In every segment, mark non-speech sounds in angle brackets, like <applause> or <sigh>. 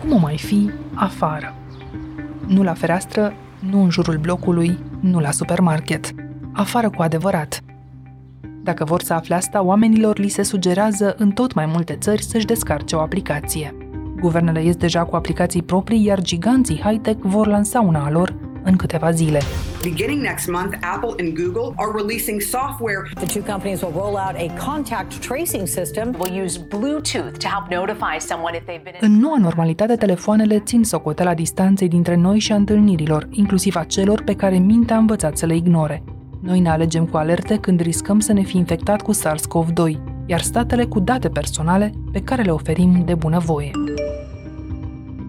Cum o mai fi afară? Nu la fereastră, nu în jurul blocului, nu la supermarket. Afară cu adevărat. Dacă vor să afle asta, oamenilor li se sugerează în tot mai multe țări să-și descarce o aplicație. Guvernele ies deja cu aplicații proprii, iar giganții high-tech vor lansa una a lor în câteva zile. Beginning next month, Apple and Google are releasing software. The two companies will roll out a contact tracing system. Will use Bluetooth to help notify someone if they've been În noua normalitate, telefoanele țin socotela distanței dintre noi și a întâlnirilor, inclusiv a celor pe care mintea a învățat să le ignore. Noi ne alegem cu alerte când riscăm să ne fi infectat cu SARS-CoV-2, iar statele cu date personale pe care le oferim de bunăvoie.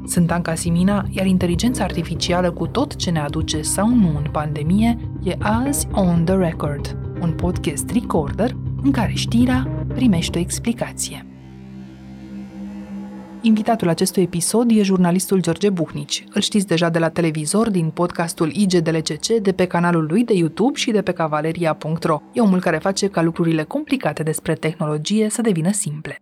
Sunt Anca Simina, iar inteligența artificială cu tot ce ne aduce sau nu în pandemie e azi On The Record, un podcast recorder în care știrea primește o explicație. Invitatul acestui episod e jurnalistul George Buhnici. Îl știți deja de la televizor, din podcastul IGDLCC, de pe canalul lui de YouTube și de pe cavaleria.ro. E omul care face ca lucrurile complicate despre tehnologie să devină simple.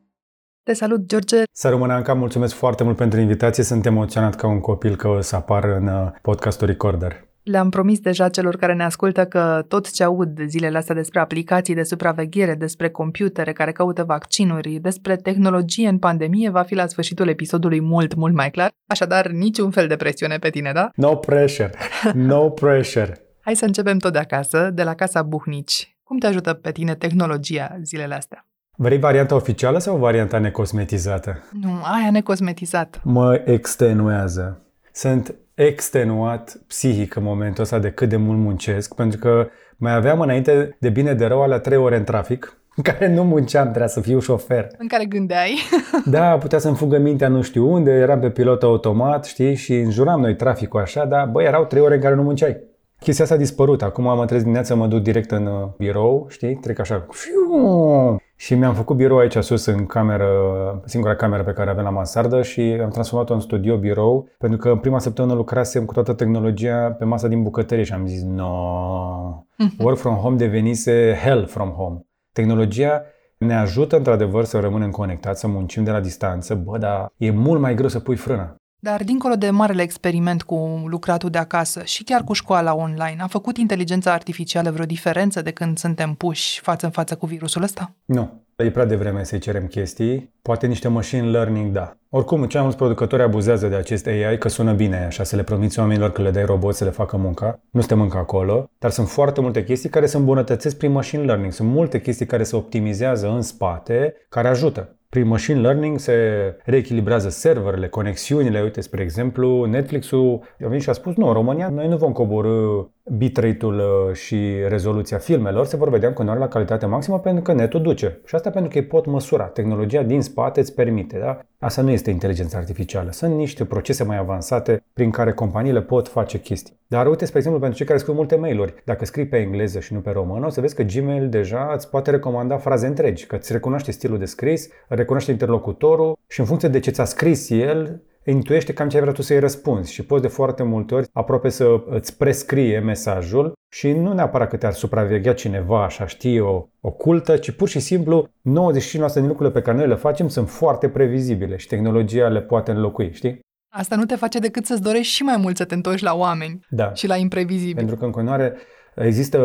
Te salut, George! Să rămână, Anca, mulțumesc foarte mult pentru invitație. Sunt emoționat ca un copil că o să apar în uh, podcastul Recorder. Le-am promis deja celor care ne ascultă că tot ce aud zilele astea despre aplicații de supraveghere, despre computere care caută vaccinuri, despre tehnologie în pandemie va fi la sfârșitul episodului mult, mult mai clar. Așadar, niciun fel de presiune pe tine, da? No pressure. No pressure. <laughs> Hai să începem tot de acasă, de la Casa Buhnici. Cum te ajută pe tine tehnologia zilele astea? Vrei varianta oficială sau varianta necosmetizată? Nu, aia necosmetizată. Mă extenuează. Sunt extenuat psihic în momentul ăsta de cât de mult muncesc, pentru că mai aveam înainte de bine de rău alea trei ore în trafic, în care nu munceam, trebuia să fiu șofer. În care gândeai? <laughs> Da, putea să-mi fugă mintea nu știu unde, eram pe pilot automat, știi, și înjuram noi traficul așa, dar băi, erau trei ore în care nu munceai. Chestia asta a dispărut. Acum mă trezit dimineața, mă duc direct în uh, birou, știi, trec așa, și mi-am făcut birou aici sus în cameră, singura cameră pe care avem la mansardă și am transformat-o în studio birou pentru că în prima săptămână lucrasem cu toată tehnologia pe masa din bucătărie și am zis no, <laughs> work from home devenise hell from home. Tehnologia ne ajută într-adevăr să rămânem conectați, să muncim de la distanță, bă, dar e mult mai greu să pui frâna. Dar dincolo de marele experiment cu lucratul de acasă și chiar cu școala online, a făcut inteligența artificială vreo diferență de când suntem puși față în față cu virusul ăsta? Nu. E prea devreme să-i cerem chestii. Poate niște machine learning, da. Oricum, cei mai mulți producători abuzează de acest AI, că sună bine așa, să le promiți oamenilor că le dai robot să le facă munca. Nu suntem încă acolo, dar sunt foarte multe chestii care se îmbunătățesc prin machine learning. Sunt multe chestii care se optimizează în spate, care ajută. Prin machine learning se reechilibrează serverele, conexiunile. Uite, spre exemplu, Netflix-ul a venit și a spus, nu, în România noi nu vom coborâ bitrate-ul uh, și rezoluția filmelor, se vor vedea în continuare la calitate maximă pentru că netul duce. Și asta pentru că îi pot măsura. Tehnologia din spate îți permite, da? Asta nu este inteligența artificială. Sunt niște procese mai avansate prin care companiile pot face chestii. Dar uite, spre exemplu, pentru cei care scriu multe mail-uri, dacă scrii pe engleză și nu pe română, o să vezi că Gmail deja îți poate recomanda fraze întregi, că îți recunoaște stilul de scris, recunoaște interlocutorul și în funcție de ce ți-a scris el, intuiește cam ce ai vrea tu să-i răspunzi și poți de foarte multe ori aproape să îți prescrie mesajul și nu neapărat că te-ar supraveghea cineva, așa știi, o ocultă, ci pur și simplu 95% din lucrurile pe care noi le facem sunt foarte previzibile și tehnologia le poate înlocui, știi? Asta nu te face decât să-ți dorești și mai mult să te întorci la oameni da. și la imprevizibil. Pentru că în continuare există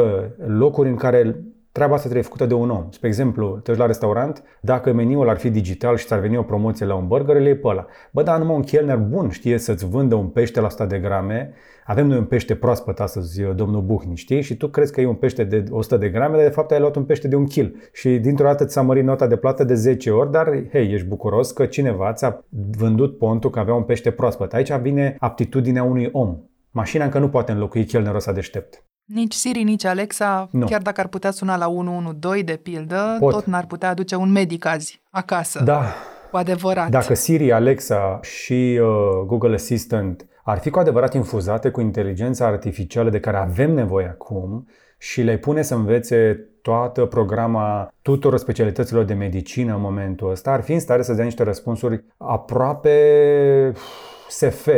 locuri în care treaba asta trebuie făcută de un om. Spre exemplu, te la restaurant, dacă meniul ar fi digital și ți-ar veni o promoție la un burger, le pe ăla. Bă, dar numai un chelner bun știe să-ți vândă un pește la 100 de grame. Avem noi un pește proaspăt astăzi, domnul Buhni, știi? Și tu crezi că e un pește de 100 de grame, dar de fapt ai luat un pește de un kil. Și dintr-o dată ți-a mărit nota de plată de 10 ori, dar hei, ești bucuros că cineva ți-a vândut pontul că avea un pește proaspăt. Aici vine aptitudinea unui om. Mașina încă nu poate înlocui chelnerul ăsta deștept. Nici Siri, nici Alexa, Nu. chiar dacă ar putea suna la 112 de pildă, Pot. tot n-ar putea aduce un medic azi, acasă, Da, cu adevărat. Dacă Siri, Alexa și uh, Google Assistant ar fi cu adevărat infuzate cu inteligența artificială de care avem nevoie acum și le pune să învețe toată programa tuturor specialităților de medicină în momentul ăsta, ar fi în stare să dea niște răspunsuri aproape SF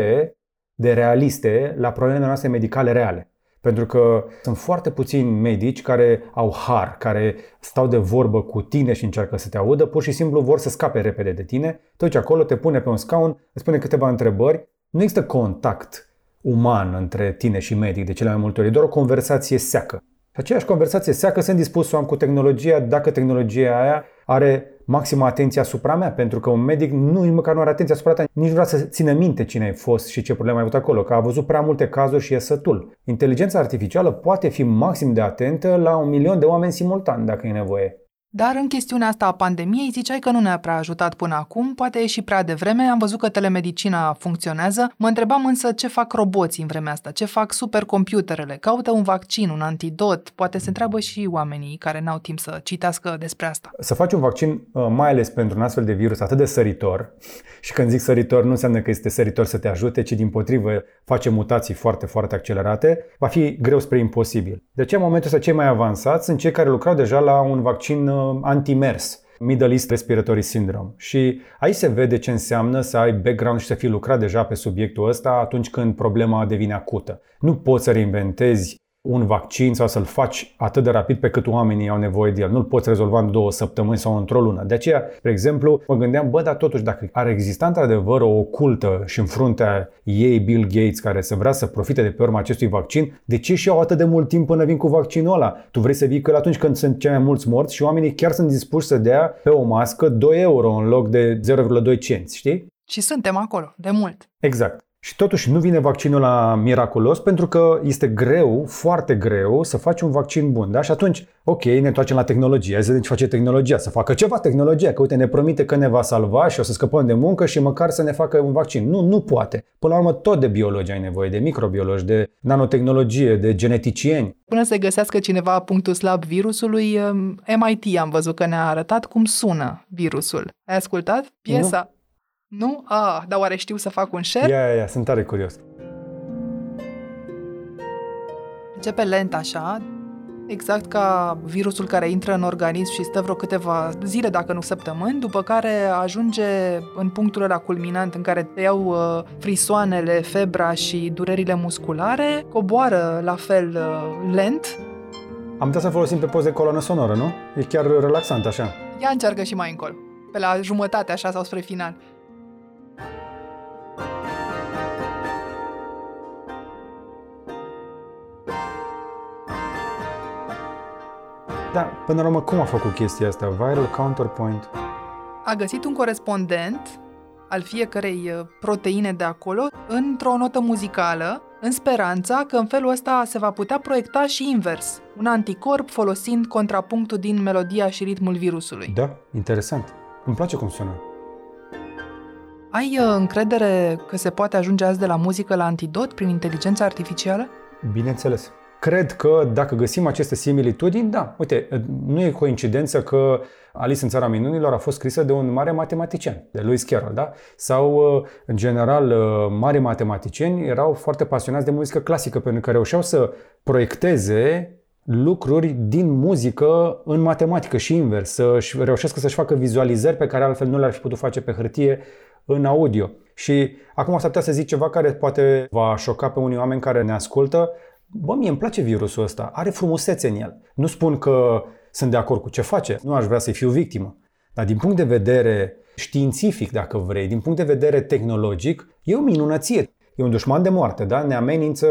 de realiste la problemele noastre medicale reale. Pentru că sunt foarte puțini medici care au har, care stau de vorbă cu tine și încearcă să te audă, pur și simplu vor să scape repede de tine. Te duci acolo, te pune pe un scaun, îți pune câteva întrebări. Nu există contact uman între tine și medic de cele mai multe ori, e doar o conversație seacă. Aceeași conversație seacă sunt dispus să o am cu tehnologia dacă tehnologia aia are maximă atenție asupra mea, pentru că un medic nu măcar nu are atenție asupra ta, nici nu vrea să țină minte cine ai fost și ce probleme ai avut acolo, că a văzut prea multe cazuri și e sătul. Inteligența artificială poate fi maxim de atentă la un milion de oameni simultan, dacă e nevoie. Dar în chestiunea asta a pandemiei ziceai că nu ne-a prea ajutat până acum, poate e și prea devreme, am văzut că telemedicina funcționează. Mă întrebam însă ce fac roboții în vremea asta, ce fac supercomputerele, caută un vaccin, un antidot, poate se întreabă și oamenii care n-au timp să citească despre asta. Să faci un vaccin, uh, mai ales pentru un astfel de virus atât de săritor, și când zic săritor nu înseamnă că este săritor să te ajute, ci din potrivă face mutații foarte, foarte accelerate, va fi greu spre imposibil. De aceea, în momentul ăsta, cei mai avansați sunt cei care lucrau deja la un vaccin uh, antimers, Middle East Respiratory Syndrome. Și aici se vede ce înseamnă să ai background și să fii lucrat deja pe subiectul ăsta atunci când problema devine acută. Nu poți să reinventezi un vaccin sau să-l faci atât de rapid pe cât oamenii au nevoie de el. Nu-l poți rezolva în două săptămâni sau într-o lună. De aceea, de exemplu, mă gândeam, bă, dar totuși, dacă ar exista într-adevăr o ocultă și în fruntea ei Bill Gates care să vrea să profite de pe urma acestui vaccin, de ce și au atât de mult timp până vin cu vaccinul ăla? Tu vrei să vii că atunci când sunt cei mai mulți morți și oamenii chiar sunt dispuși să dea pe o mască 2 euro în loc de 0,2 cenți, știi? Și suntem acolo, de mult. Exact. Și totuși nu vine vaccinul la miraculos pentru că este greu, foarte greu să faci un vaccin bun. Da? Și atunci, ok, ne întoarcem la tehnologie, hai să vedem ce face tehnologia, să facă ceva tehnologia, că uite, ne promite că ne va salva și o să scăpăm de muncă și măcar să ne facă un vaccin. Nu, nu poate. Până la urmă, tot de biologie ai nevoie, de microbiologi, de nanotehnologie, de geneticieni. Până să găsească cineva punctul slab virusului, MIT um, am văzut că ne-a arătat cum sună virusul. Ai ascultat piesa? Nu. Nu? Ah, dar oare știu să fac un share? Ia, ia, ia, sunt tare curios. Începe lent așa, exact ca virusul care intră în organism și stă vreo câteva zile, dacă nu săptămâni, după care ajunge în punctul ăla culminant în care te iau uh, frisoanele, febra și durerile musculare, coboară la fel uh, lent. Am putea să folosim pe poze coloană sonoră, nu? E chiar relaxant așa. Ia încearcă și mai încolo, pe la jumătate așa sau spre final. Da, până la urmă, cum a făcut chestia asta? Viral Counterpoint? A găsit un corespondent al fiecărei uh, proteine de acolo într-o notă muzicală, în speranța că în felul ăsta se va putea proiecta și invers, un anticorp folosind contrapunctul din melodia și ritmul virusului. Da, interesant. Îmi place cum sună. Ai uh, încredere că se poate ajunge azi de la muzică la antidot prin inteligența artificială? Bineînțeles. Cred că dacă găsim aceste similitudini, da, uite, nu e coincidență că Alice în Țara Minunilor a fost scrisă de un mare matematician, de Lewis Carroll, da? Sau, în general, mari matematicieni erau foarte pasionați de muzică clasică, pentru că reușeau să proiecteze lucruri din muzică în matematică și invers, să reușească să-și facă vizualizări pe care altfel nu le-ar fi putut face pe hârtie în audio. Și acum s-ar putea să zic ceva care poate va șoca pe unii oameni care ne ascultă, bă, mie îmi place virusul ăsta, are frumusețe în el. Nu spun că sunt de acord cu ce face, nu aș vrea să-i fiu victimă. Dar din punct de vedere științific, dacă vrei, din punct de vedere tehnologic, e o minunăție. E un dușman de moarte, da? Ne amenință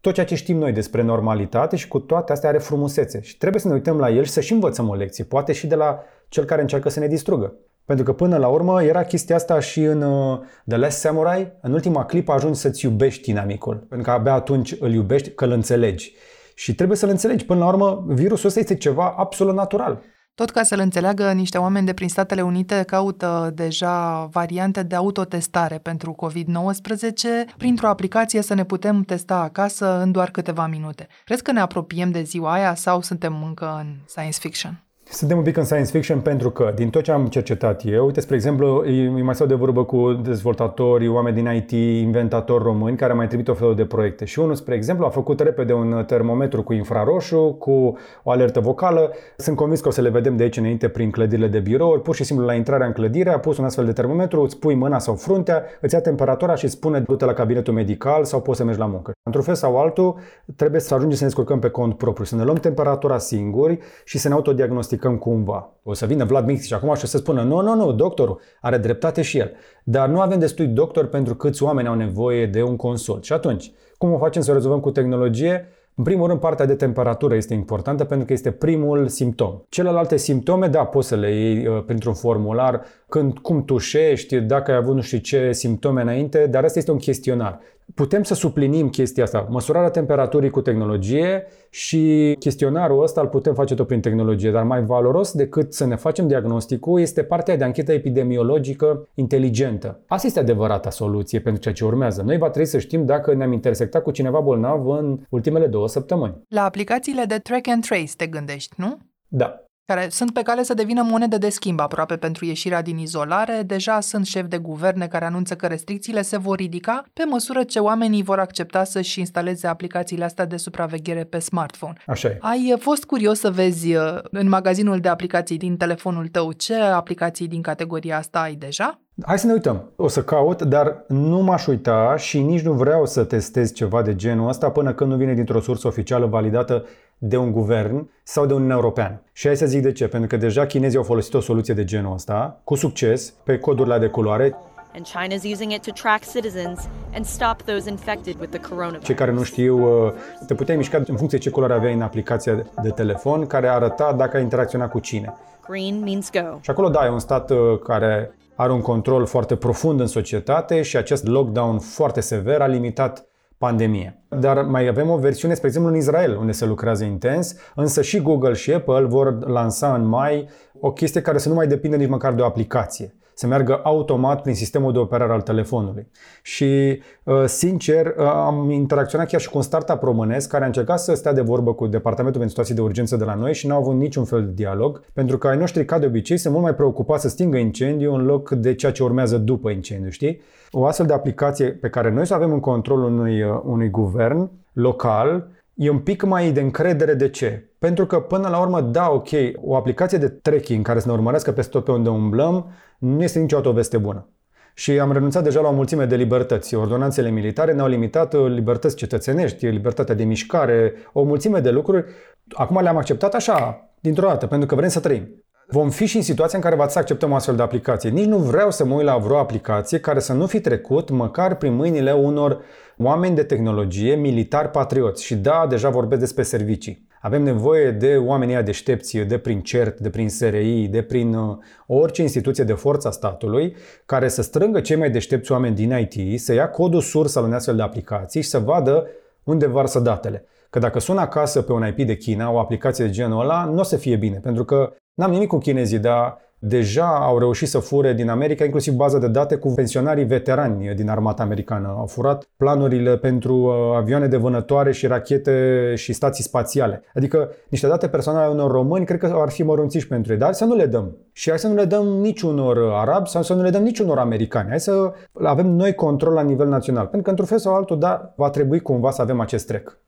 tot ceea ce știm noi despre normalitate și cu toate astea are frumusețe. Și trebuie să ne uităm la el și să și învățăm o lecție, poate și de la cel care încearcă să ne distrugă. Pentru că până la urmă era chestia asta și în uh, The Last Samurai. În ultima clipă ajungi să-ți iubești inamicul. Pentru că abia atunci îl iubești, că îl înțelegi. Și trebuie să-l înțelegi. Până la urmă, virusul ăsta este ceva absolut natural. Tot ca să-l înțeleagă, niște oameni de prin Statele Unite caută deja variante de autotestare pentru COVID-19 printr-o aplicație să ne putem testa acasă în doar câteva minute. Crezi că ne apropiem de ziua aia sau suntem încă în science fiction? Suntem un pic în science fiction pentru că, din tot ce am cercetat eu, uite, spre exemplu, îi mai stau de vorbă cu dezvoltatori, oameni din IT, inventatori români, care mai trimit o felul de proiecte. Și unul, spre exemplu, a făcut repede un termometru cu infraroșu, cu o alertă vocală. Sunt convins că o să le vedem de aici înainte prin clădirile de birouri. Pur și simplu, la intrarea în clădire, a pus un astfel de termometru, îți pui mâna sau fruntea, îți ia temperatura și îți spune du-te la cabinetul medical sau poți să mergi la muncă. Într-un fel sau altul, trebuie să ajungem să ne descurcăm pe cont propriu, să ne luăm temperatura singuri și să ne autodiagnosticăm cumva. O să vină Vlad Mix și acum și o să spună, nu, nu, nu, doctorul are dreptate și el. Dar nu avem destui doctor pentru câți oameni au nevoie de un consult. Și atunci, cum o facem să o rezolvăm cu tehnologie? În primul rând, partea de temperatură este importantă pentru că este primul simptom. Celelalte simptome, da, poți să le iei uh, printr-un formular, când, cum tușești, dacă ai avut nu știu ce simptome înainte, dar asta este un chestionar putem să suplinim chestia asta, măsurarea temperaturii cu tehnologie și chestionarul ăsta îl putem face tot prin tehnologie, dar mai valoros decât să ne facem diagnosticul este partea de anchetă epidemiologică inteligentă. Asta este adevărata soluție pentru ceea ce urmează. Noi va trebui să știm dacă ne-am intersectat cu cineva bolnav în ultimele două săptămâni. La aplicațiile de track and trace te gândești, nu? Da care sunt pe cale să devină monedă de schimb aproape pentru ieșirea din izolare. Deja sunt șefi de guverne care anunță că restricțiile se vor ridica pe măsură ce oamenii vor accepta să-și instaleze aplicațiile astea de supraveghere pe smartphone. Așa e. Ai uh, fost curios să vezi uh, în magazinul de aplicații din telefonul tău ce aplicații din categoria asta ai deja? Hai să ne uităm. O să caut, dar nu m-aș uita și nici nu vreau să testez ceva de genul ăsta până când nu vine dintr-o sursă oficială validată de un guvern sau de Uniunea Europeană. Și hai să zic de ce, pentru că deja chinezii au folosit o soluție de genul ăsta, cu succes, pe codurile de culoare. And China's using it to track citizens and stop those infected with the coronavirus. Cei care nu știu, uh, te puteai mișca în funcție ce culoare aveai în aplicația de telefon, care arăta dacă ai interacționat cu cine. Green means go. Și acolo, da, e un stat uh, care are un control foarte profund în societate și acest lockdown foarte sever a limitat pandemie. Dar mai avem o versiune, spre exemplu, în Israel, unde se lucrează intens, însă și Google și Apple vor lansa în mai o chestie care să nu mai depinde nici măcar de o aplicație să meargă automat prin sistemul de operare al telefonului. Și, uh, sincer, uh, am interacționat chiar și cu un startup românesc care a încercat să stea de vorbă cu Departamentul pentru Situații de Urgență de la noi și n-au avut niciun fel de dialog, pentru că ai noștri, ca de obicei, sunt mult mai preocupați să stingă incendiu în loc de ceea ce urmează după incendiu, știi? O astfel de aplicație pe care noi să avem în control unui, uh, unui guvern local e un pic mai de încredere. De ce? Pentru că până la urmă, da, ok, o aplicație de tracking care să ne urmărească peste tot pe unde umblăm nu este niciodată o veste bună. Și am renunțat deja la o mulțime de libertăți. Ordonanțele militare ne-au limitat uh, libertăți cetățenești, libertatea de mișcare, o mulțime de lucruri. Acum le-am acceptat așa, dintr-o dată, pentru că vrem să trăim. Vom fi și în situația în care va să acceptăm o astfel de aplicație. Nici nu vreau să mă uit la vreo aplicație care să nu fi trecut măcar prin mâinile unor oameni de tehnologie, militari patrioți. Și da, deja vorbesc despre servicii. Avem nevoie de oamenii deștepți, de prin CERT, de prin SRI, de prin uh, orice instituție de forța statului, care să strângă cei mai deștepți oameni din IT, să ia codul sursă al unei astfel de aplicații și să vadă unde varsă datele. Că dacă sună acasă pe un IP de China, o aplicație de genul ăla, nu o să fie bine, pentru că n-am nimic cu chinezii, dar deja au reușit să fure din America inclusiv baza de date cu pensionarii veterani din armata americană. Au furat planurile pentru uh, avioane de vânătoare și rachete și stații spațiale. Adică niște date personale ale unor români cred că ar fi mărunțiși pentru ei, dar să nu le dăm. Și hai să nu le dăm niciunor arabi sau să nu le dăm niciunor americani. Hai să avem noi control la nivel național. Pentru că într-un fel sau altul, da, va trebui cumva să avem acest trec.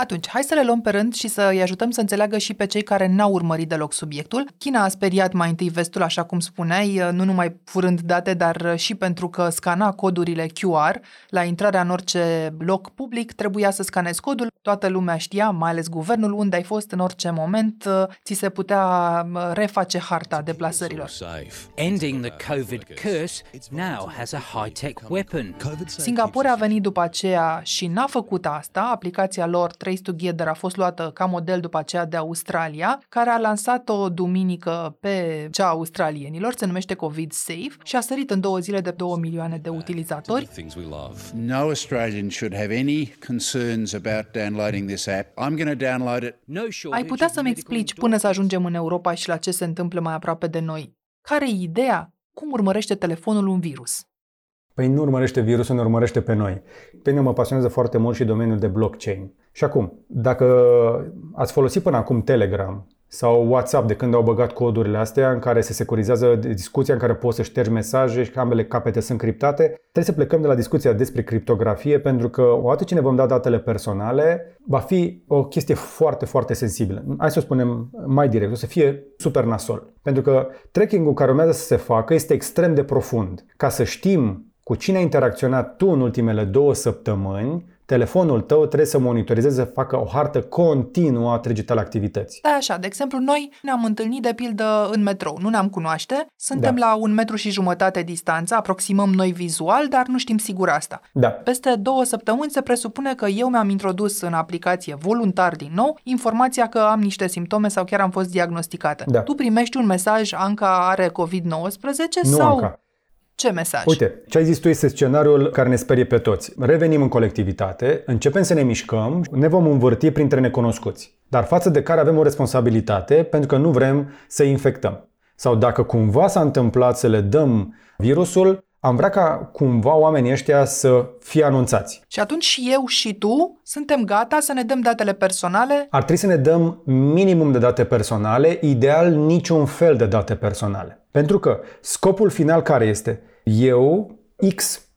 Atunci, hai să le luăm pe rând și să îi ajutăm să înțeleagă și pe cei care n-au urmărit deloc subiectul. China a speriat mai întâi vestul, așa cum spuneai, nu numai furând date, dar și pentru că scana codurile QR la intrarea în orice loc public, trebuia să scanezi codul. Toată lumea știa, mai ales guvernul, unde ai fost în orice moment, ți se putea reface harta deplasărilor. Ending the COVID curse now has a high-tech weapon. Singapore a venit după aceea și n-a făcut asta. Aplicația lor Trace Together a fost luată ca model după aceea de Australia, care a lansat-o duminică pe cea australienilor, se numește COVID Safe și a sărit în două zile de 2 milioane de utilizatori. No Australian should have any concerns about downloading this app. I'm going to download it. Ai putea să-mi explici până să ajungem în Europa și la ce se întâmplă mai aproape de noi? Care e ideea? Cum urmărește telefonul un virus? Păi nu urmărește virusul, ne urmărește pe noi. Pe mine mă pasionează foarte mult și domeniul de blockchain. Și acum, dacă ați folosit până acum Telegram sau WhatsApp de când au băgat codurile astea în care se securizează discuția în care poți să ștergi mesaje și că ambele capete sunt criptate. Trebuie să plecăm de la discuția despre criptografie pentru că odată ce ne vom da datele personale va fi o chestie foarte, foarte sensibilă. Hai să o spunem mai direct, o să fie super nasol. Pentru că tracking-ul care urmează să se facă este extrem de profund. Ca să știm cu cine ai interacționat tu în ultimele două săptămâni, telefonul tău trebuie să monitorizeze, să facă o hartă continuă a întregii tale activități. Da, așa. De exemplu, noi ne-am întâlnit de pildă în metrou. Nu ne-am cunoaște, suntem da. la un metru și jumătate distanță, aproximăm noi vizual, dar nu știm sigur asta. Da. Peste două săptămâni se presupune că eu mi-am introdus în aplicație voluntar din nou informația că am niște simptome sau chiar am fost diagnosticată. Da. Tu primești un mesaj, Anca are COVID-19 Nu, sau... Anca. Ce mesaj? Uite, ce ai zis tu este scenariul care ne sperie pe toți. Revenim în colectivitate, începem să ne mișcăm, ne vom învârti printre necunoscuți, dar față de care avem o responsabilitate pentru că nu vrem să infectăm. Sau dacă cumva s-a întâmplat să le dăm virusul, am vrea ca cumva oamenii ăștia să fie anunțați. Și atunci și eu și tu suntem gata să ne dăm datele personale Ar trebui să ne dăm minimum de date personale, ideal niciun fel de date personale. Pentru că scopul final care este? Eu, X,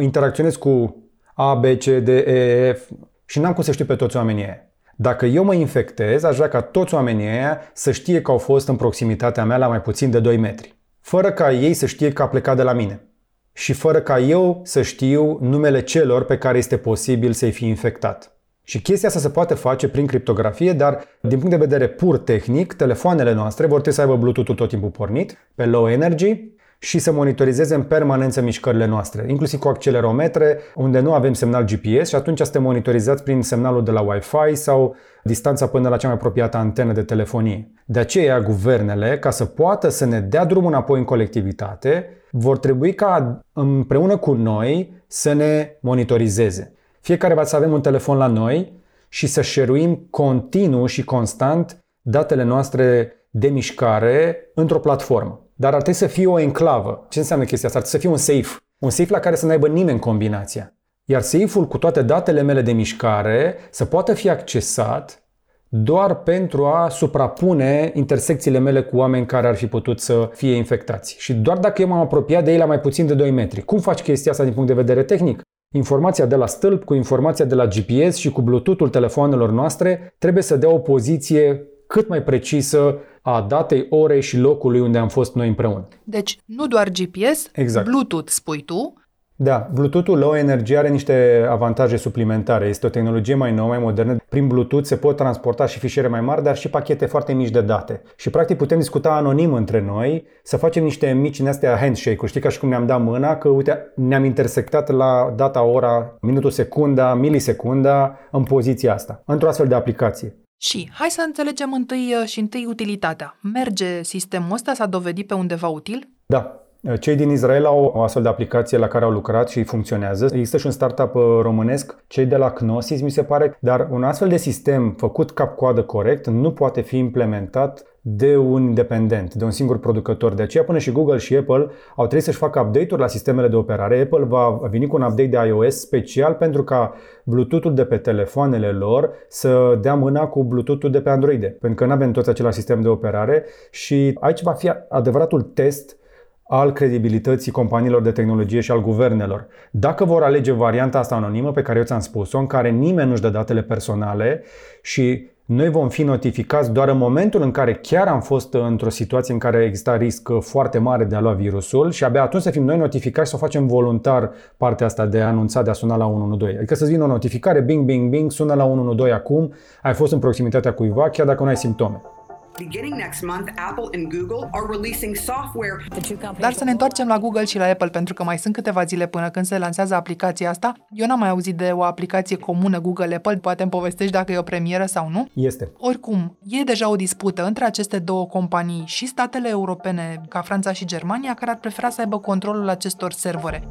interacționez cu A, B, C, D, E, F și n-am cum să știu pe toți oamenii ăia. Dacă eu mă infectez, aș vrea ca toți oamenii ăia să știe că au fost în proximitatea mea la mai puțin de 2 metri. Fără ca ei să știe că a plecat de la mine. Și fără ca eu să știu numele celor pe care este posibil să-i fi infectat. Și chestia asta se poate face prin criptografie, dar din punct de vedere pur tehnic, telefoanele noastre vor trebui să aibă Bluetooth-ul tot timpul pornit, pe low energy, și să monitorizeze în permanență mișcările noastre, inclusiv cu accelerometre, unde nu avem semnal GPS și atunci suntem monitorizați prin semnalul de la Wi-Fi sau distanța până la cea mai apropiată antenă de telefonie. De aceea, guvernele, ca să poată să ne dea drumul înapoi în colectivitate, vor trebui ca împreună cu noi să ne monitorizeze. Fiecare va să avem un telefon la noi și să șeruim continuu și constant datele noastre de mișcare într-o platformă. Dar ar trebui să fie o enclavă. Ce înseamnă chestia asta? Ar trebui să fie un safe. Un safe la care să n-aibă nimeni combinația. Iar safe-ul cu toate datele mele de mișcare să poată fi accesat doar pentru a suprapune intersecțiile mele cu oameni care ar fi putut să fie infectați. Și doar dacă eu m-am apropiat de ei la mai puțin de 2 metri. Cum faci chestia asta din punct de vedere tehnic? Informația de la stâlp cu informația de la GPS și cu Bluetooth-ul telefoanelor noastre trebuie să dea o poziție cât mai precisă a datei, orei și locului unde am fost noi împreună. Deci nu doar GPS, Exact. Bluetooth spui tu, Da, Bluetooth-ul Low Energy are niște avantaje suplimentare. Este o tehnologie mai nouă, mai modernă. Prin Bluetooth se pot transporta și fișiere mai mari, dar și pachete foarte mici de date. Și practic putem discuta anonim între noi, să facem niște mici în astea handshake-uri. Știi, ca și cum ne-am dat mâna, că uite, ne-am intersectat la data, ora, minutul, secunda, milisecunda în poziția asta, într-o astfel de aplicație. Și hai să înțelegem întâi uh, și întâi utilitatea. Merge sistemul ăsta, s-a dovedit pe undeva util? Da. Cei din Israel au o astfel de aplicație la care au lucrat și funcționează. Există și un startup uh, românesc, cei de la Knosys, mi se pare, dar un astfel de sistem făcut cap-coadă corect nu poate fi implementat de un independent, de un singur producător. De aceea până și Google și Apple au trebuit să-și facă update-uri la sistemele de operare. Apple va veni cu un update de iOS special pentru ca Bluetooth-ul de pe telefoanele lor să dea mâna cu Bluetooth-ul de pe Android. Pentru că nu avem toți același sistem de operare și aici va fi adevăratul test al credibilității companiilor de tehnologie și al guvernelor. Dacă vor alege varianta asta anonimă pe care eu ți-am spus-o, în care nimeni nu-și dă datele personale și noi vom fi notificați doar în momentul în care chiar am fost într-o situație în care exista risc foarte mare de a lua virusul și abia atunci să fim noi notificați să o facem voluntar partea asta de a anunța, de a suna la 112. Adică să-ți vină o notificare, bing, bing, bing, sună la 112 acum, ai fost în proximitatea cuiva, chiar dacă nu ai simptome. Beginning next month, Apple and Google are releasing software The two companies Dar să ne întoarcem la Google și la Apple, pentru că mai sunt câteva zile până când se lansează aplicația asta. Eu n-am mai auzit de o aplicație comună Google-Apple, poate îmi povestești dacă e o premieră sau nu. Este. Oricum, e deja o dispută între aceste două companii și statele europene, ca Franța și Germania, care ar prefera să aibă controlul acestor servere.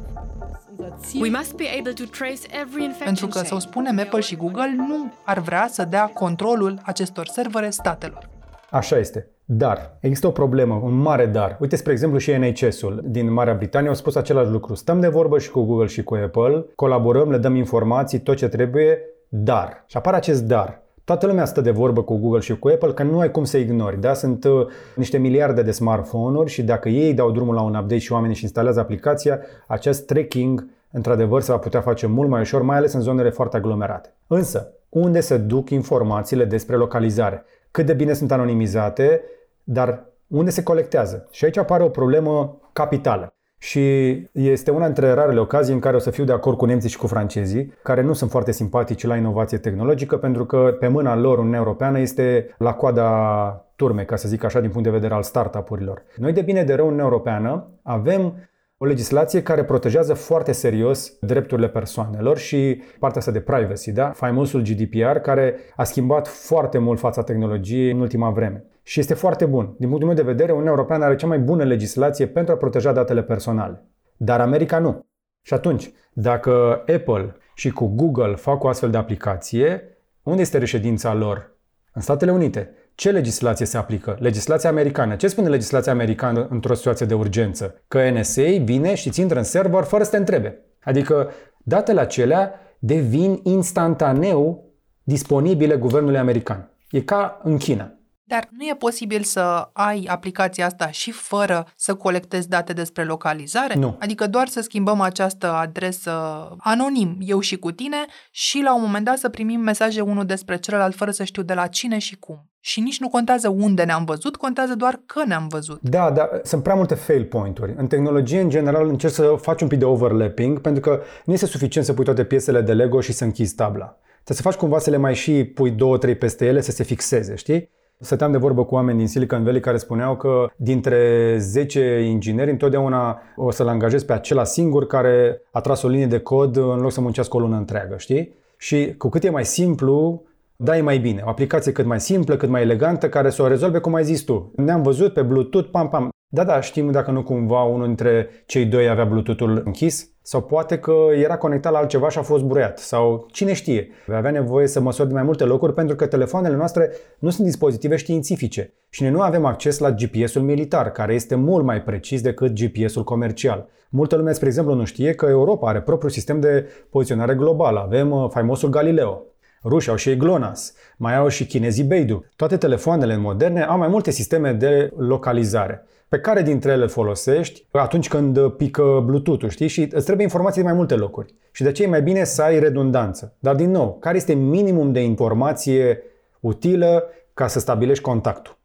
We must be able to trace every infection Pentru că, să o chain. spunem, Apple și Google nu ar vrea să dea controlul acestor servere statelor. Așa este. Dar există o problemă, un mare dar. Uite, spre exemplu, și NHS-ul din Marea Britanie au spus același lucru. Stăm de vorbă și cu Google și cu Apple, colaborăm, le dăm informații, tot ce trebuie, dar. Și apare acest dar. Toată lumea stă de vorbă cu Google și cu Apple că nu ai cum să ignori. Da? Sunt uh, niște miliarde de smartphone-uri și dacă ei dau drumul la un update și oamenii își instalează aplicația, acest tracking într-adevăr se va putea face mult mai ușor, mai ales în zonele foarte aglomerate. Însă, unde se duc informațiile despre localizare? Cât de bine sunt anonimizate, dar unde se colectează? Și aici apare o problemă capitală. Și este una dintre rarele ocazii în care o să fiu de acord cu nemții și cu francezii, care nu sunt foarte simpatici la inovație tehnologică, pentru că pe mâna lor Uniunea Europeană este la coada turme, ca să zic așa, din punct de vedere al startup-urilor. Noi, de bine de rău, Uniunea Europeană, avem o legislație care protejează foarte serios drepturile persoanelor și partea asta de privacy, da? faimosul GDPR, care a schimbat foarte mult fața tehnologiei în ultima vreme. Și este foarte bun. Din punctul meu de vedere, Uniunea Europeană are cea mai bună legislație pentru a proteja datele personale. Dar America nu. Și atunci, dacă Apple și cu Google fac o astfel de aplicație, unde este reședința lor? În Statele Unite. Ce legislație se aplică? Legislația americană. Ce spune legislația americană într-o situație de urgență? Că NSA vine și ți intră în server fără să te întrebe. Adică datele acelea devin instantaneu disponibile guvernului american. E ca în China. Dar nu e posibil să ai aplicația asta și fără să colectezi date despre localizare? Nu. Adică doar să schimbăm această adresă anonim, eu și cu tine, și la un moment dat să primim mesaje unul despre celălalt fără să știu de la cine și cum. Și nici nu contează unde ne-am văzut, contează doar că ne-am văzut. Da, da, sunt prea multe fail point-uri. În tehnologie, în general, încerci să faci un pic de overlapping, pentru că nu este suficient să pui toate piesele de Lego și să închizi tabla. Trebuie să faci cumva să le mai și pui două, trei peste ele să se fixeze, știi? Stăteam de vorbă cu oameni din Silicon Valley care spuneau că dintre 10 ingineri întotdeauna o să-l angajezi pe acela singur care a tras o linie de cod în loc să muncească o lună întreagă, știi? Și cu cât e mai simplu, da, e mai bine. O aplicație cât mai simplă, cât mai elegantă, care să o rezolve cum ai zis tu. Ne-am văzut pe Bluetooth, pam, pam. Da, da, știm dacă nu cumva unul dintre cei doi avea Bluetooth-ul închis sau poate că era conectat la altceva și a fost bruiat sau cine știe. Vei avea nevoie să măsori de mai multe locuri pentru că telefoanele noastre nu sunt dispozitive științifice și noi nu avem acces la GPS-ul militar, care este mult mai precis decât GPS-ul comercial. Multă lume, spre exemplu, nu știe că Europa are propriul sistem de poziționare globală. Avem uh, faimosul Galileo. Rușii au și ei GLONASS, mai au și chinezii Beidou. Toate telefoanele moderne au mai multe sisteme de localizare pe care dintre ele folosești atunci când pică Bluetooth-ul, știi? Și îți trebuie informații de mai multe locuri. Și de ce e mai bine să ai redundanță. Dar din nou, care este minimum de informație utilă ca să stabilești contactul?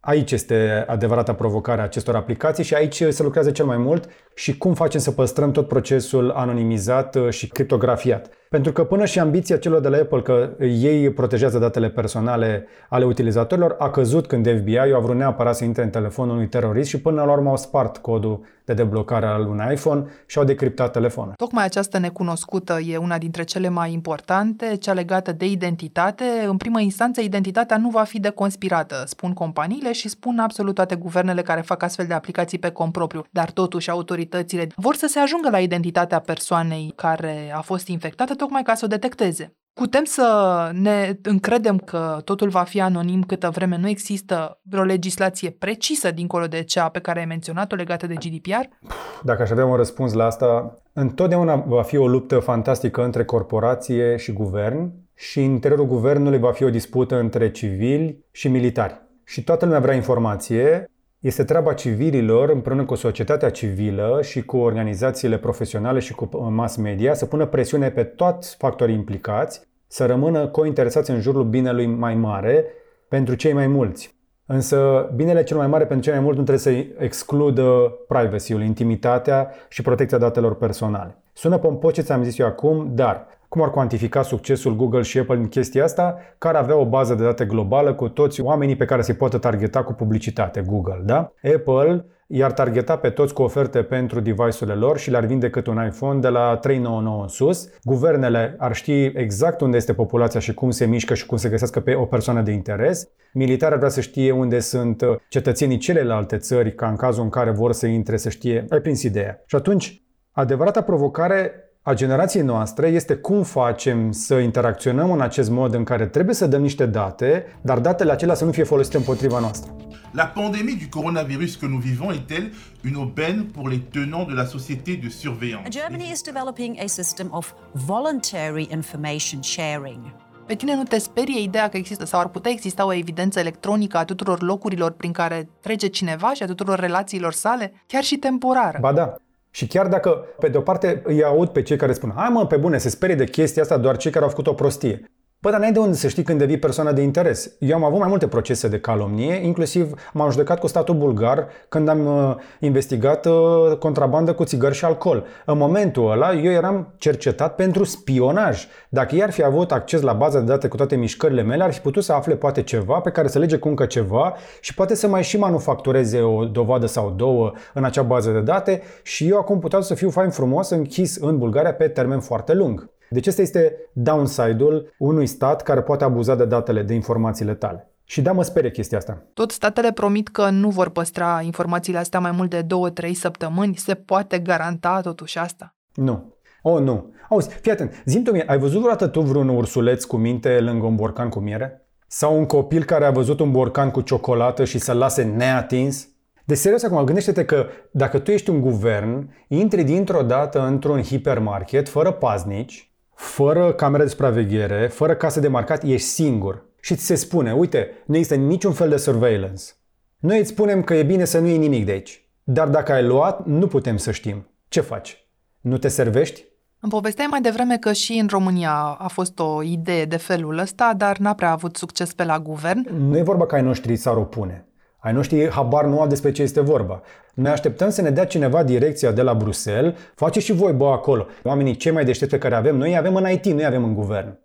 Aici este adevărata provocare a acestor aplicații și aici se lucrează cel mai mult și cum facem să păstrăm tot procesul anonimizat și criptografiat. Pentru că până și ambiția celor de la Apple că ei protejează datele personale ale utilizatorilor a căzut când FBI a vrut neapărat să intre în telefonul unui terorist și până la urmă au spart codul de deblocare al unui iPhone și au decriptat telefonul. Tocmai această necunoscută e una dintre cele mai importante, cea legată de identitate. În primă instanță, identitatea nu va fi deconspirată, spun companiile și spun absolut toate guvernele care fac astfel de aplicații pe cont propriu. Dar totuși autoritățile vor să se ajungă la identitatea persoanei care a fost infectată tocmai ca să o detecteze. Putem să ne încredem că totul va fi anonim câtă vreme nu există vreo legislație precisă dincolo de cea pe care ai menționat-o legată de GDPR? Dacă aș avea un răspuns la asta, întotdeauna va fi o luptă fantastică între corporație și guvern și în interiorul guvernului va fi o dispută între civili și militari. Și toată lumea vrea informație, este treaba civililor, împreună cu societatea civilă și cu organizațiile profesionale și cu mass media, să pună presiune pe toți factorii implicați, să rămână cointeresați în jurul binelui mai mare pentru cei mai mulți. Însă, binele cel mai mare pentru cei mai mulți nu trebuie să excludă privacy-ul, intimitatea și protecția datelor personale. Sună pompos ce ți-am zis eu acum, dar cum ar cuantifica succesul Google și Apple în chestia asta, care avea o bază de date globală cu toți oamenii pe care se poate targeta cu publicitate, Google, da? Apple i-ar targeta pe toți cu oferte pentru device-urile lor și le-ar vinde cât un iPhone de la 399 în sus. Guvernele ar ști exact unde este populația și cum se mișcă și cum se găsească pe o persoană de interes. Militarea vrea să știe unde sunt cetățenii celelalte țări, ca în cazul în care vor să intre să știe. Ai prins ideea. Și atunci, adevărata provocare a generației noastre este cum facem să interacționăm în acest mod în care trebuie să dăm niște date, dar datele acelea să nu fie folosite împotriva noastră. La pandémie du coronavirus que nous vivons est-elle une aubaine pour les tenants de la société de surveillance Germany is developing a system of voluntary information sharing. Pe tine nu te sperie ideea că există sau ar putea exista o evidență electronică a tuturor locurilor prin care trece cineva și a tuturor relațiilor sale, chiar și temporară? Ba da. Și chiar dacă, pe de o parte, îi aud pe cei care spun hai mă, pe bune, se sperie de chestia asta doar cei care au făcut o prostie. Bă, dar n-ai de unde să știi când devii persoană de interes. Eu am avut mai multe procese de calomnie, inclusiv m-am judecat cu statul bulgar când am uh, investigat uh, contrabandă cu țigări și alcool. În momentul ăla, eu eram cercetat pentru spionaj. Dacă i-ar fi avut acces la baza de date cu toate mișcările mele, ar fi putut să afle poate ceva pe care să lege cu încă ceva și poate să mai și manufactureze o dovadă sau două în acea bază de date și eu acum puteam să fiu fain frumos închis în Bulgaria pe termen foarte lung. Deci ăsta este downside-ul unui stat care poate abuza de datele, de informațiile tale. Și da, mă sperie chestia asta. Tot statele promit că nu vor păstra informațiile astea mai mult de 2-3 săptămâni. Se poate garanta totuși asta? Nu. Oh, nu. Auzi, fii atent, zi tu ai văzut vreodată tu vreun ursuleț cu minte lângă un borcan cu miere? Sau un copil care a văzut un borcan cu ciocolată și să-l lase neatins? De serios acum, gândește-te că dacă tu ești un guvern, intri dintr-o dată într-un hipermarket fără paznici fără camere de supraveghere, fără case de marcat, ești singur. Și ți se spune, uite, nu există niciun fel de surveillance. Noi îți spunem că e bine să nu iei nimic de aici. Dar dacă ai luat, nu putem să știm. Ce faci? Nu te servești? Îmi povesteai mai devreme că și în România a fost o idee de felul ăsta, dar n-a prea avut succes pe la guvern. Nu e vorba că ai noștri s-ar opune. Ai noștri habar nu au despre ce este vorba. Noi așteptăm să ne dea cineva direcția de la Bruxelles, face și voi, bă, acolo. Oamenii cei mai deștepți pe care avem, noi avem în IT, nu avem în guvern.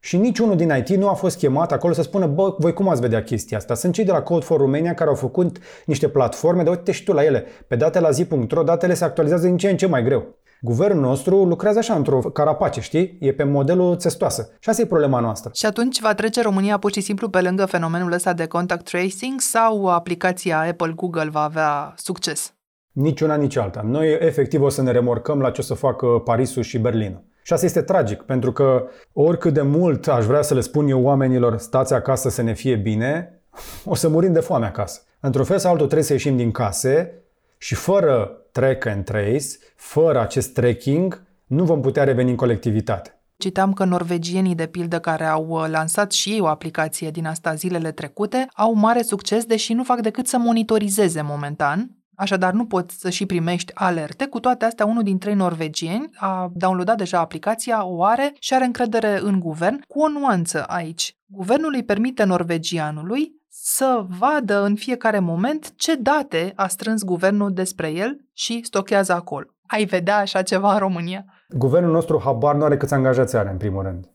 Și niciunul din IT nu a fost chemat acolo să spună, bă, voi cum ați vedea chestia asta? Sunt cei de la Code for Romania care au făcut niște platforme, dar uite și tu la ele. Pe date la zi.ro, datele se actualizează din ce în ce mai greu. Guvernul nostru lucrează așa într-o carapace, știi? E pe modelul țestoasă. Și asta e problema noastră. Și atunci va trece România pur și simplu pe lângă fenomenul ăsta de contact tracing sau aplicația Apple Google va avea succes? Nici una, nici alta. Noi efectiv o să ne remorcăm la ce o să facă Parisul și Berlin. Și asta este tragic, pentru că oricât de mult aș vrea să le spun eu oamenilor, stați acasă să ne fie bine, o să murim de foame acasă. Într-un fel sau altul trebuie să ieșim din case și fără track and trace, fără acest tracking, nu vom putea reveni în colectivitate. Citam că norvegienii, de pildă, care au uh, lansat și ei o aplicație din asta zilele trecute, au mare succes, deși nu fac decât să monitorizeze momentan, Așadar, nu poți să și primești alerte. Cu toate astea, unul dintre norvegieni a downloadat deja aplicația, o are și are încredere în guvern, cu o nuanță aici. Guvernul îi permite norvegianului să vadă în fiecare moment ce date a strâns guvernul despre el și stochează acolo. Ai vedea așa ceva în România? Guvernul nostru habar nu are câți angajați are, în primul rând.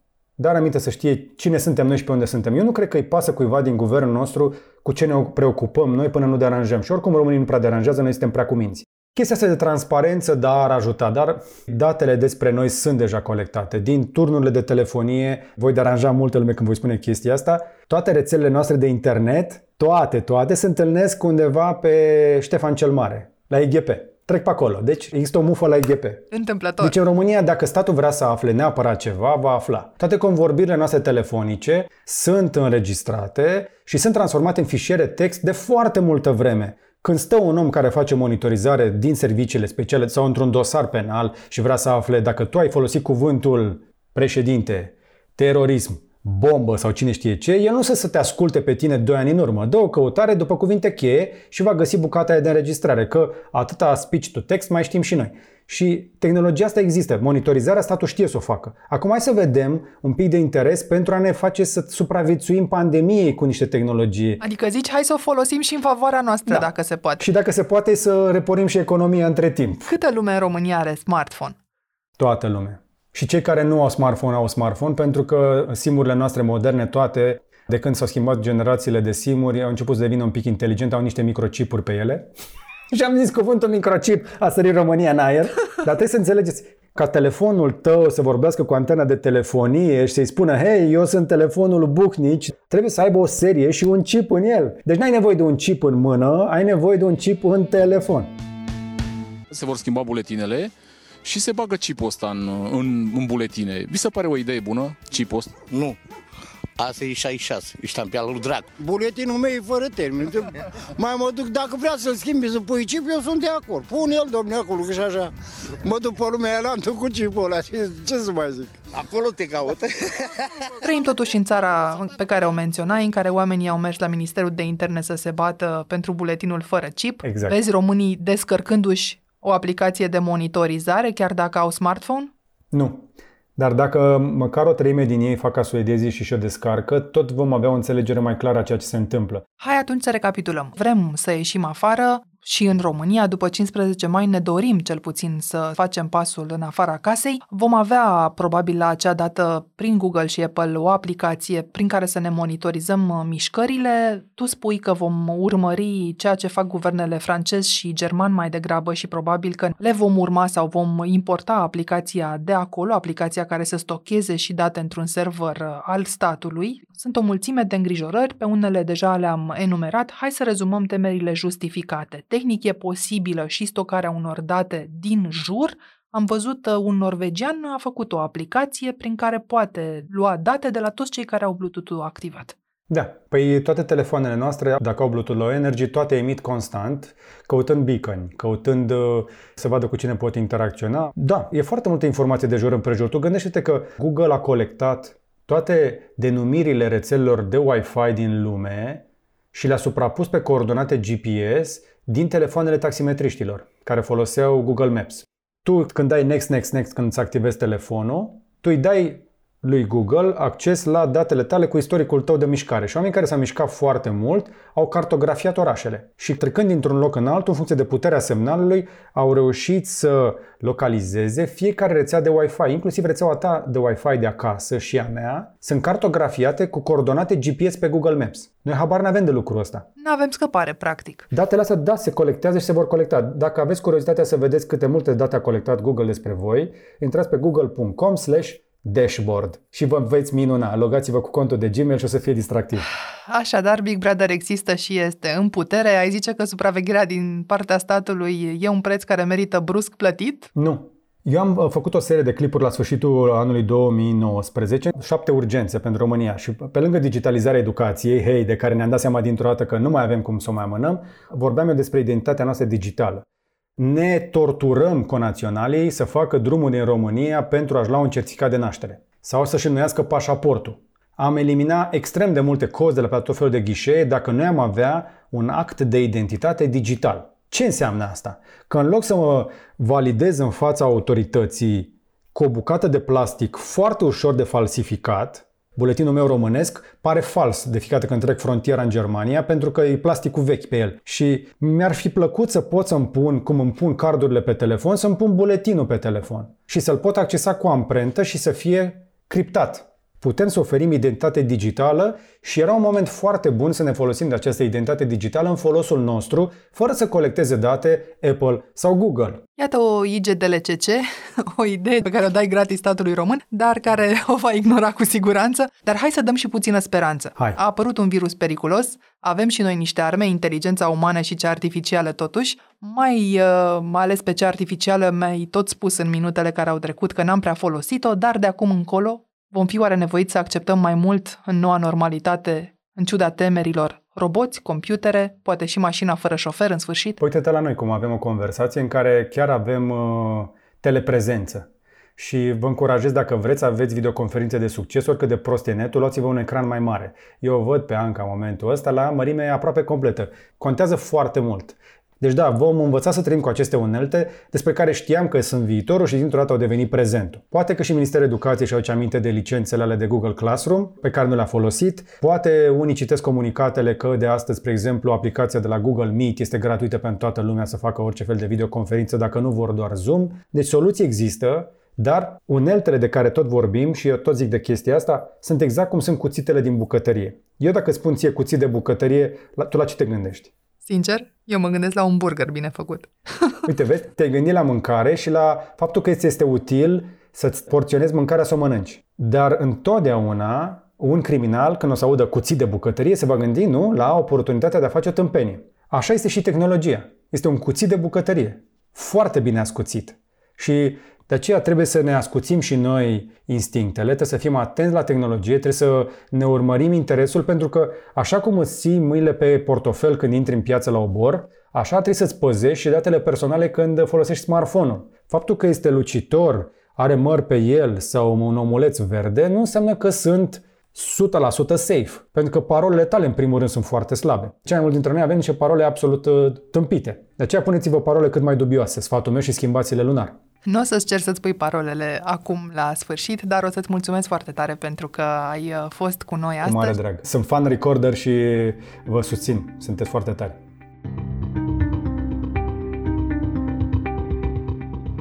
Dar aminte să știe cine suntem noi și pe unde suntem. Eu nu cred că îi pasă cuiva din guvernul nostru cu ce ne preocupăm noi până nu deranjăm. Și oricum românii nu prea deranjează, noi suntem prea cuminți. Chestia asta de transparență, da, ar ajuta, dar datele despre noi sunt deja colectate. Din turnurile de telefonie, voi deranja multe lume când voi spune chestia asta, toate rețelele noastre de internet, toate, toate, se întâlnesc undeva pe Ștefan cel Mare, la IGP. Trec pe acolo. Deci există o mufă la IGP. Întâmplător. Deci în România, dacă statul vrea să afle neapărat ceva, va afla. Toate convorbirile noastre telefonice sunt înregistrate și sunt transformate în fișiere text de foarte multă vreme. Când stă un om care face monitorizare din serviciile speciale sau într-un dosar penal și vrea să afle dacă tu ai folosit cuvântul președinte, terorism, bombă sau cine știe ce, el nu să, să te asculte pe tine doi ani în urmă. Dă o căutare după cuvinte cheie și va găsi bucata aia de înregistrare, că atâta speech to text mai știm și noi. Și tehnologia asta există, monitorizarea statul știe să o facă. Acum hai să vedem un pic de interes pentru a ne face să supraviețuim pandemiei cu niște tehnologie. Adică zici, hai să o folosim și în favoarea noastră, da. dacă se poate. Și dacă se poate să reporim și economia între timp. Câtă lume în România are smartphone? Toată lumea. Și cei care nu au smartphone au smartphone pentru că simurile noastre moderne toate de când s-au schimbat generațiile de simuri, au început să devină un pic inteligente, au niște microchipuri pe ele. <laughs> și am zis cuvântul microchip a sărit România în aer. Dar trebuie să înțelegeți, ca telefonul tău să vorbească cu antena de telefonie și să-i spună Hei, eu sunt telefonul Bucnici, trebuie să aibă o serie și un chip în el. Deci n-ai nevoie de un chip în mână, ai nevoie de un chip în telefon. Se vor schimba buletinele și se bagă chipul ăsta în, în, în buletine. Vi se pare o idee bună, chipul ăsta? Nu. Asta e 66, e ștampeală lui Dracu. Buletinul meu e fără termen. Mai mă duc, dacă vrea să-l schimbi, să pui chip, eu sunt de acord. Pun el, domne, acolo, că și așa. Mă duc pe lumea aia, cu chipul ăla. Ce, ce să mai zic? Acolo te caută. Trăim totuși în țara pe care o menționai, în care oamenii au mers la Ministerul de Interne să se bată pentru buletinul fără chip. Exact. Vezi românii descărcându-și o aplicație de monitorizare, chiar dacă au smartphone? Nu. Dar dacă măcar o treime din ei fac ca suedezii și și-o descarcă, tot vom avea o înțelegere mai clară a ceea ce se întâmplă. Hai atunci să recapitulăm. Vrem să ieșim afară, și în România, după 15 mai, ne dorim cel puțin să facem pasul în afara casei. Vom avea, probabil la acea dată, prin Google și Apple, o aplicație prin care să ne monitorizăm uh, mișcările. Tu spui că vom urmări ceea ce fac guvernele francez și german mai degrabă și probabil că le vom urma sau vom importa aplicația de acolo, aplicația care să stocheze și date într-un server uh, al statului. Sunt o mulțime de îngrijorări, pe unele deja le-am enumerat. Hai să rezumăm temerile justificate tehnic e posibilă și stocarea unor date din jur, am văzut uh, un norvegian a făcut o aplicație prin care poate lua date de la toți cei care au Bluetooth-ul activat. Da, păi toate telefoanele noastre, dacă au Bluetooth Low Energy, toate emit constant, căutând beacon, căutând uh, să vadă cu cine pot interacționa. Da, e foarte multă informație de jur împrejur. Tu gândește-te că Google a colectat toate denumirile rețelelor de Wi-Fi din lume și le-a suprapus pe coordonate GPS din telefoanele taximetriștilor care foloseau Google Maps. Tu când dai next, next, next când îți activezi telefonul, tu îi dai lui Google acces la datele tale cu istoricul tău de mișcare. Și oamenii care s-au mișcat foarte mult au cartografiat orașele. Și trecând dintr-un loc în altul, în funcție de puterea semnalului, au reușit să localizeze fiecare rețea de Wi-Fi, inclusiv rețeaua ta de Wi-Fi de acasă și a mea, sunt cartografiate cu coordonate GPS pe Google Maps. Noi habar n-avem de lucrul ăsta. Nu avem scăpare, practic. Datele astea, da, se colectează și se vor colecta. Dacă aveți curiozitatea să vedeți câte multe date a colectat Google despre voi, intrați pe google.com slash dashboard și vă veți minuna. Logați-vă cu contul de Gmail și o să fie distractiv. Așadar, Big Brother există și este în putere. Ai zice că supravegherea din partea statului e un preț care merită brusc plătit? Nu. Eu am uh, făcut o serie de clipuri la sfârșitul anului 2019, șapte urgențe pentru România și pe lângă digitalizarea educației, hei, de care ne-am dat seama dintr-o dată că nu mai avem cum să o mai amânăm, vorbeam eu despre identitatea noastră digitală ne torturăm conaționalii să facă drumul din România pentru a-și lua un certificat de naștere sau să-și înnoiască pașaportul. Am eliminat extrem de multe cozi de la tot felul de ghișee dacă noi am avea un act de identitate digital. Ce înseamnă asta? Că în loc să mă validez în fața autorității cu o bucată de plastic foarte ușor de falsificat, Buletinul meu românesc pare fals de fiecare când trec frontiera în Germania pentru că e plasticul vechi pe el. Și mi-ar fi plăcut să pot să-mi pun, cum îmi pun cardurile pe telefon, să-mi pun buletinul pe telefon. Și să-l pot accesa cu amprentă și să fie criptat putem să oferim identitate digitală și era un moment foarte bun să ne folosim de această identitate digitală în folosul nostru, fără să colecteze date Apple sau Google. Iată o IGDLCC, <laughs> o idee pe care o dai gratis statului român, dar care <laughs> o va ignora cu siguranță. Dar hai să dăm și puțină speranță. Hai. A apărut un virus periculos, avem și noi niște arme, inteligența umană și cea artificială totuși. Mai uh, ales pe cea artificială mi-ai tot spus în minutele care au trecut că n-am prea folosit-o, dar de acum încolo Vom fi oare nevoiți să acceptăm mai mult în noua normalitate, în ciuda temerilor, roboți, computere, poate și mașina fără șofer în sfârșit? Uite-te la noi cum avem o conversație în care chiar avem uh, teleprezență. Și vă încurajez, dacă vreți să aveți videoconferințe de succes, oricât de prost e netul, luați-vă un ecran mai mare. Eu o văd pe Anca în momentul ăsta la mărime aproape completă. Contează foarte mult. Deci da, vom învăța să trăim cu aceste unelte despre care știam că sunt viitorul și dintr-o dată au devenit prezentul. Poate că și Ministerul Educației și-au aminte de licențele ale de Google Classroom, pe care nu le-a folosit. Poate unii citesc comunicatele că de astăzi, spre exemplu, aplicația de la Google Meet este gratuită pentru toată lumea să facă orice fel de videoconferință dacă nu vor doar Zoom. Deci soluții există, dar uneltele de care tot vorbim și eu tot zic de chestia asta sunt exact cum sunt cuțitele din bucătărie. Eu dacă spun ție cuțit de bucătărie, tu la ce te gândești? Sincer, eu mă gândesc la un burger bine făcut. <laughs> Uite, vezi, te-ai gândit la mâncare și la faptul că îți este util să-ți porționezi mâncarea să o mănânci. Dar întotdeauna un criminal, când o să audă cuțit de bucătărie, se va gândi, nu, la oportunitatea de a face o tâmpenie. Așa este și tehnologia. Este un cuțit de bucătărie. Foarte bine ascuțit. Și De aceea trebuie să ne ascuțim și noi instinctele, trebuie să fim atenți la tehnologie, trebuie să ne urmărim interesul, pentru că așa cum îți ții mâinile pe portofel când intri în piață la obor, așa trebuie să-ți păzești și datele personale când folosești smartphone-ul. Faptul că este lucitor, are măr pe el sau un omuleț verde, nu înseamnă că sunt 100% safe, pentru că parolele tale, în primul rând, sunt foarte slabe. Cei mai mulți dintre noi avem niște parole absolut uh, tâmpite. De aceea puneți-vă parole cât mai dubioase, sfatul meu și schimbați-le lunar. Nu o să-ți cer să-ți pui parolele acum la sfârșit, dar o să-ți mulțumesc foarte tare pentru că ai uh, fost cu noi astăzi. Cu mare drag. Sunt fan recorder și vă susțin. Sunteți foarte tari.